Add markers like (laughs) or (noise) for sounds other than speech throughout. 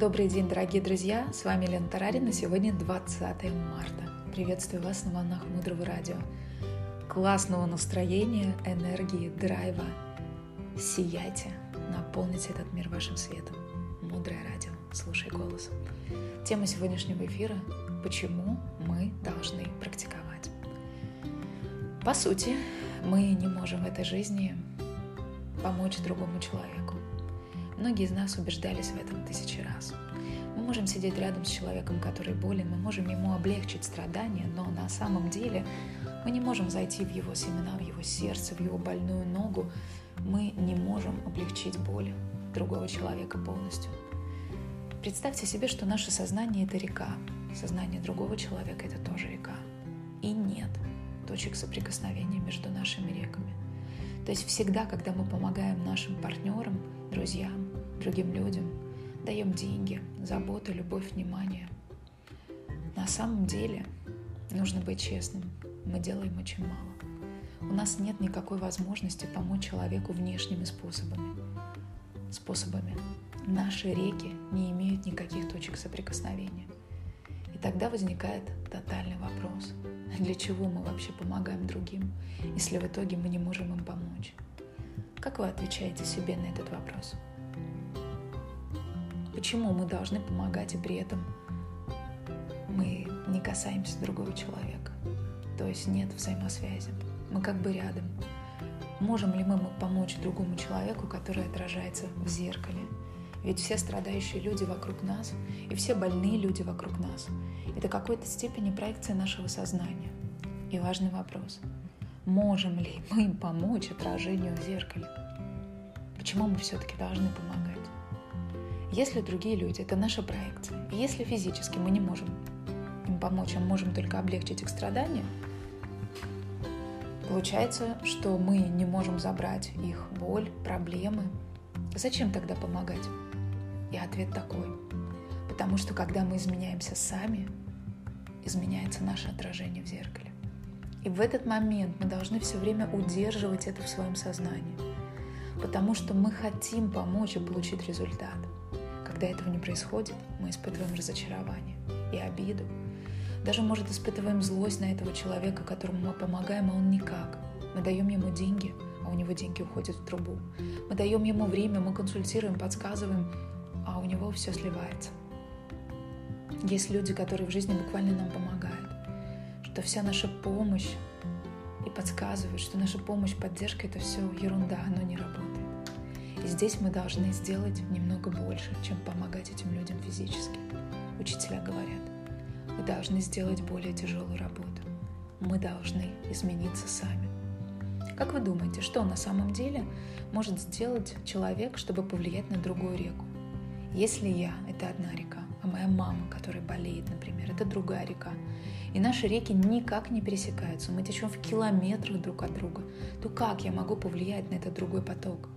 Добрый день, дорогие друзья! С вами Лена Тарарина. Сегодня 20 марта. Приветствую вас на волнах Мудрого Радио. Классного настроения, энергии, драйва. Сияйте, наполните этот мир вашим светом. Мудрое Радио. Слушай голос. Тема сегодняшнего эфира – почему мы должны практиковать. По сути, мы не можем в этой жизни помочь другому человеку. Многие из нас убеждались в этом тысячи раз. Мы можем сидеть рядом с человеком, который болен, мы можем ему облегчить страдания, но на самом деле мы не можем зайти в его семена, в его сердце, в его больную ногу. Мы не можем облегчить боль другого человека полностью. Представьте себе, что наше сознание — это река, сознание другого человека — это тоже река. И нет точек соприкосновения между нашими реками. То есть всегда, когда мы помогаем нашим партнерам, друзьям, другим людям, даем деньги, заботу, любовь, внимание, на самом деле нужно быть честным. Мы делаем очень мало. У нас нет никакой возможности помочь человеку внешними способами. Способами. Наши реки не имеют никаких точек соприкосновения. И тогда возникает тотальный вопрос. Для чего мы вообще помогаем другим, если в итоге мы не можем им помочь? Как вы отвечаете себе на этот вопрос? Почему мы должны помогать, и при этом мы не касаемся другого человека? То есть нет взаимосвязи. Мы как бы рядом. Можем ли мы помочь другому человеку, который отражается в зеркале? Ведь все страдающие люди вокруг нас и все больные люди вокруг нас – это какой-то степени проекция нашего сознания. И важный вопрос – можем ли мы помочь отражению в зеркале? Почему мы все-таки должны помогать? Если другие люди – это наша проекция, если физически мы не можем им помочь, а можем только облегчить их страдания, получается, что мы не можем забрать их боль, проблемы. Зачем тогда помогать? И ответ такой. Потому что когда мы изменяемся сами, изменяется наше отражение в зеркале. И в этот момент мы должны все время удерживать это в своем сознании. Потому что мы хотим помочь и получить результат. Когда этого не происходит, мы испытываем разочарование и обиду. Даже, может, испытываем злость на этого человека, которому мы помогаем, а он никак. Мы даем ему деньги, а у него деньги уходят в трубу. Мы даем ему время, мы консультируем, подсказываем, а у него все сливается. Есть люди, которые в жизни буквально нам помогают, что вся наша помощь и подсказывают, что наша помощь, поддержка — это все ерунда, оно не работает. И здесь мы должны сделать немного больше, чем помогать этим людям физически. Учителя говорят, вы должны сделать более тяжелую работу. Мы должны измениться сами. Как вы думаете, что на самом деле может сделать человек, чтобы повлиять на другую реку? Если я — это одна река, моя мама, которая болеет, например, это другая река, и наши реки никак не пересекаются, мы течем в километрах друг от друга, то как я могу повлиять на этот другой поток?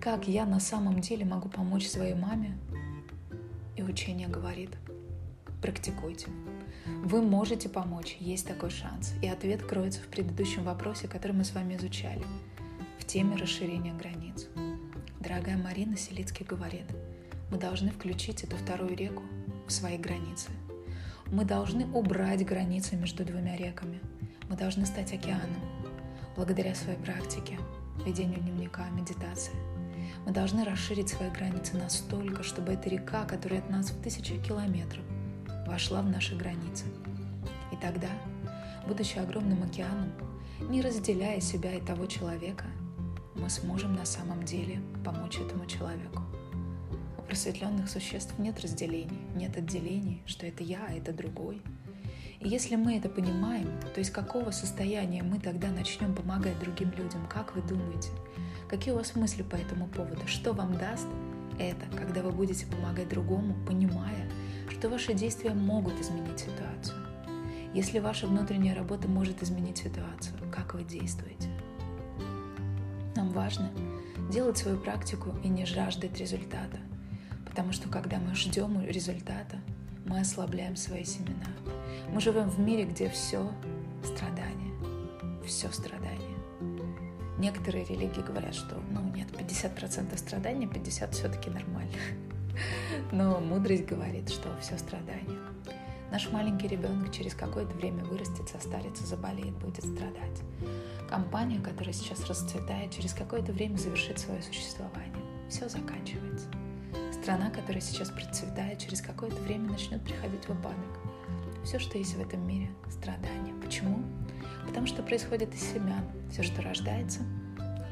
Как я на самом деле могу помочь своей маме? И учение говорит, практикуйте. Вы можете помочь, есть такой шанс. И ответ кроется в предыдущем вопросе, который мы с вами изучали, в теме расширения границ. Дорогая Марина Селицкий говорит – мы должны включить эту вторую реку свои границы. Мы должны убрать границы между двумя реками. Мы должны стать океаном благодаря своей практике, ведению дневника, медитации. Мы должны расширить свои границы настолько, чтобы эта река, которая от нас в тысячи километров, вошла в наши границы. И тогда, будучи огромным океаном, не разделяя себя и того человека, мы сможем на самом деле помочь этому человеку просветленных существ нет разделений, нет отделений, что это я, а это другой. И если мы это понимаем, то из какого состояния мы тогда начнем помогать другим людям, как вы думаете? Какие у вас мысли по этому поводу? Что вам даст это, когда вы будете помогать другому, понимая, что ваши действия могут изменить ситуацию? Если ваша внутренняя работа может изменить ситуацию, как вы действуете? Нам важно делать свою практику и не жаждать результата. Потому что когда мы ждем результата, мы ослабляем свои семена. Мы живем в мире, где все страдание, все страдание. Некоторые религии говорят, что ну нет, 50% страдания, 50% все-таки нормально. (laughs) Но мудрость говорит, что все страдание. Наш маленький ребенок через какое-то время вырастет, состарится, заболеет, будет страдать. Компания, которая сейчас расцветает, через какое-то время завершит свое существование. Все заканчивается. Страна, которая сейчас процветает, через какое-то время начнет приходить в упадок. Все, что есть в этом мире, страдания. Почему? Потому что происходит из семян. Все, что рождается,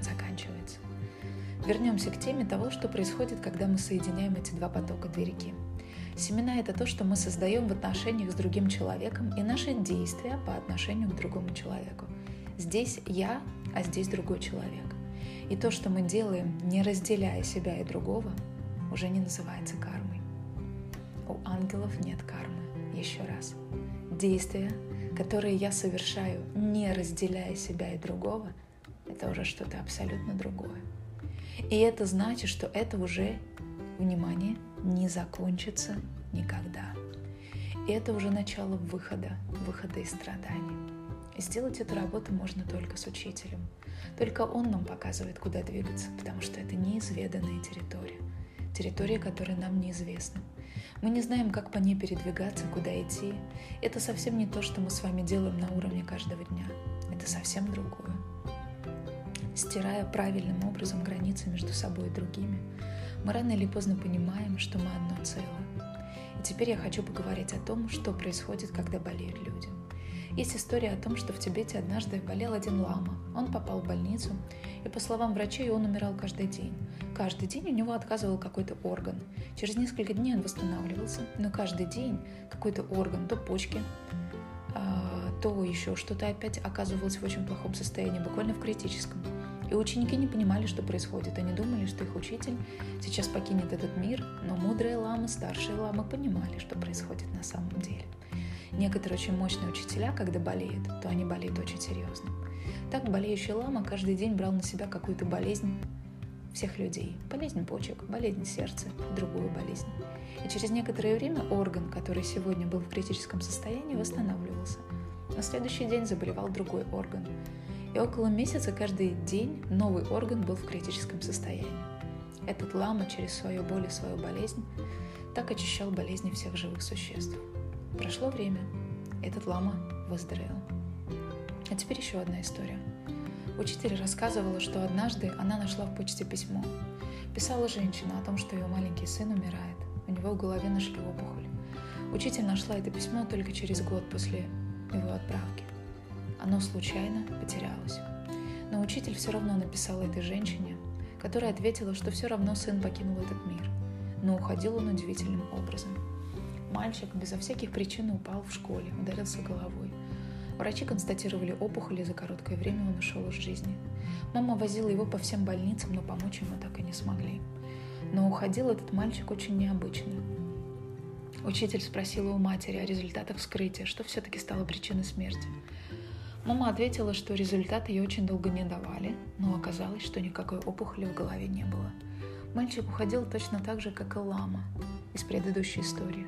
заканчивается. Вернемся к теме того, что происходит, когда мы соединяем эти два потока, две реки. Семена – это то, что мы создаем в отношениях с другим человеком и наши действия по отношению к другому человеку. Здесь я, а здесь другой человек. И то, что мы делаем, не разделяя себя и другого, уже не называется кармой. У ангелов нет кармы. Еще раз. Действия, которые я совершаю, не разделяя себя и другого, это уже что-то абсолютно другое. И это значит, что это уже, внимание, не закончится никогда. И это уже начало выхода, выхода из страданий. И сделать эту работу можно только с учителем. Только он нам показывает, куда двигаться, потому что это неизведанная территория. Территория, которая нам неизвестна. Мы не знаем, как по ней передвигаться, куда идти. Это совсем не то, что мы с вами делаем на уровне каждого дня. Это совсем другое стирая правильным образом границы между собой и другими, мы рано или поздно понимаем, что мы одно целое. И теперь я хочу поговорить о том, что происходит, когда болеют люди. Есть история о том, что в Тибете однажды болел один лама. Он попал в больницу, и по словам врачей, он умирал каждый день. Каждый день у него отказывал какой-то орган. Через несколько дней он восстанавливался, но каждый день какой-то орган, то почки, а, то еще что-то опять оказывалось в очень плохом состоянии, буквально в критическом. И ученики не понимали, что происходит. Они думали, что их учитель сейчас покинет этот мир, но мудрые ламы, старшие ламы понимали, что происходит на самом деле. Некоторые очень мощные учителя, когда болеют, то они болеют очень серьезно. Так болеющий лама каждый день брал на себя какую-то болезнь всех людей. Болезнь почек, болезнь сердца, другую болезнь. И через некоторое время орган, который сегодня был в критическом состоянии, восстанавливался. На следующий день заболевал другой орган. И около месяца каждый день новый орган был в критическом состоянии. Этот лама через свою боль и свою болезнь так очищал болезни всех живых существ. Прошло время, этот лама выздоровел. А теперь еще одна история. Учитель рассказывала, что однажды она нашла в почте письмо. Писала женщина о том, что ее маленький сын умирает. У него в голове нашли опухоль. Учитель нашла это письмо только через год после его отправки. Оно случайно потерялось. Но учитель все равно написал этой женщине, которая ответила, что все равно сын покинул этот мир, но уходил он удивительным образом. Мальчик безо всяких причин упал в школе, ударился головой. Врачи констатировали опухоль, и за короткое время он ушел из жизни. Мама возила его по всем больницам, но помочь ему так и не смогли. Но уходил этот мальчик очень необычно. Учитель спросила у матери о результатах вскрытия, что все-таки стало причиной смерти. Мама ответила, что результаты ей очень долго не давали, но оказалось, что никакой опухоли в голове не было. Мальчик уходил точно так же, как и лама из предыдущей истории.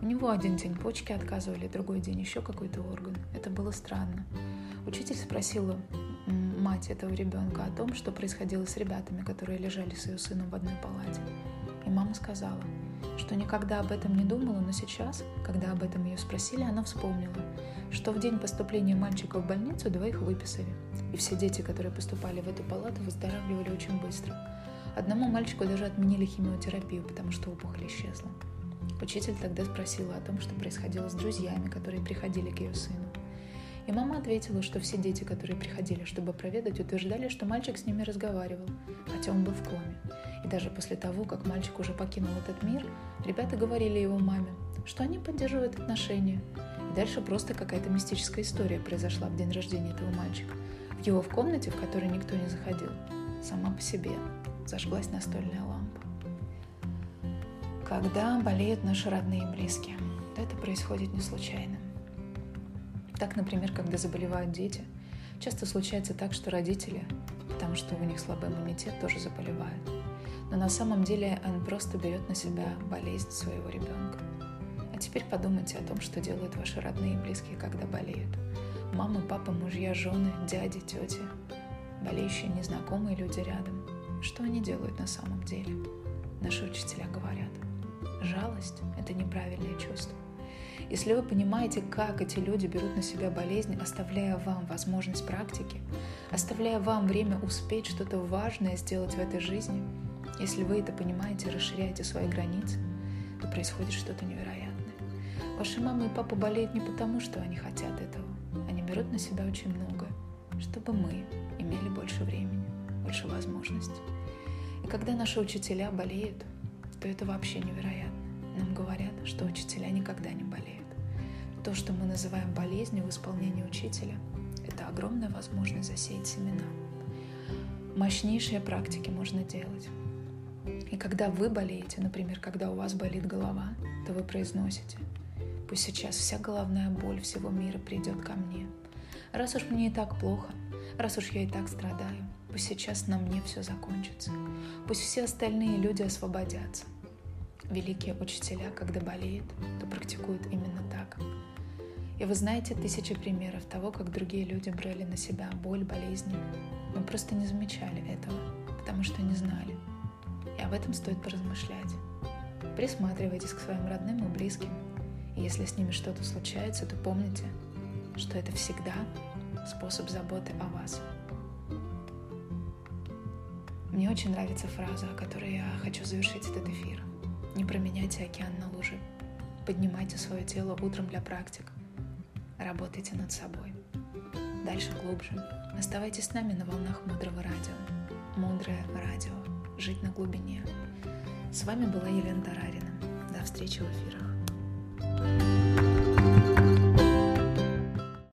У него один день почки отказывали, другой день еще какой-то орган. Это было странно. Учитель спросила мать этого ребенка о том, что происходило с ребятами, которые лежали с ее сыном в одной палате. И мама сказала, что никогда об этом не думала, но сейчас, когда об этом ее спросили, она вспомнила, что в день поступления мальчика в больницу двоих выписали. И все дети, которые поступали в эту палату, выздоравливали очень быстро. Одному мальчику даже отменили химиотерапию, потому что опухоль исчезла. Учитель тогда спросила о том, что происходило с друзьями, которые приходили к ее сыну. И мама ответила, что все дети, которые приходили, чтобы проведать, утверждали, что мальчик с ними разговаривал, хотя он был в коме. И даже после того, как мальчик уже покинул этот мир, ребята говорили его маме, что они поддерживают отношения, и дальше просто какая-то мистическая история произошла в день рождения этого мальчика. В его в комнате, в которой никто не заходил, сама по себе зажглась настольная лампа. Когда болеют наши родные и близкие, то это происходит не случайно. Так, например, когда заболевают дети, часто случается так, что родители, потому что у них слабый иммунитет, тоже заболевают. Но на самом деле он просто берет на себя болезнь своего ребенка. А теперь подумайте о том, что делают ваши родные и близкие, когда болеют. Мама, папа, мужья, жены, дяди, тети, болеющие незнакомые люди рядом. Что они делают на самом деле? Наши учителя говорят. Жалость – это неправильное чувство. Если вы понимаете, как эти люди берут на себя болезнь, оставляя вам возможность практики, оставляя вам время успеть что-то важное сделать в этой жизни, если вы это понимаете, расширяете свои границы, то происходит что-то невероятное. Ваши мама и папа болеют не потому, что они хотят этого. Они берут на себя очень много, чтобы мы имели больше времени, больше возможностей. И когда наши учителя болеют, то это вообще невероятно. Нам говорят, что учителя никогда не болеют. То, что мы называем болезнью в исполнении учителя, это огромная возможность засеять семена. Мощнейшие практики можно делать. И когда вы болеете, например, когда у вас болит голова, то вы произносите «Пусть сейчас вся головная боль всего мира придет ко мне. Раз уж мне и так плохо, раз уж я и так страдаю, пусть сейчас на мне все закончится. Пусть все остальные люди освободятся. Великие учителя, когда болеют, то практикуют именно так. И вы знаете тысячи примеров того, как другие люди брали на себя боль, болезни. Мы просто не замечали этого, потому что не знали. И об этом стоит поразмышлять. Присматривайтесь к своим родным и близким. И если с ними что-то случается, то помните, что это всегда способ заботы о вас. Мне очень нравится фраза, которой я хочу завершить этот эфир. Не променяйте океан на лужи. Поднимайте свое тело утром для практик. Работайте над собой. Дальше глубже. Оставайтесь с нами на волнах Мудрого Радио. Мудрое Радио. Жить на глубине. С вами была Елена Тарарина. До встречи в эфирах. thank you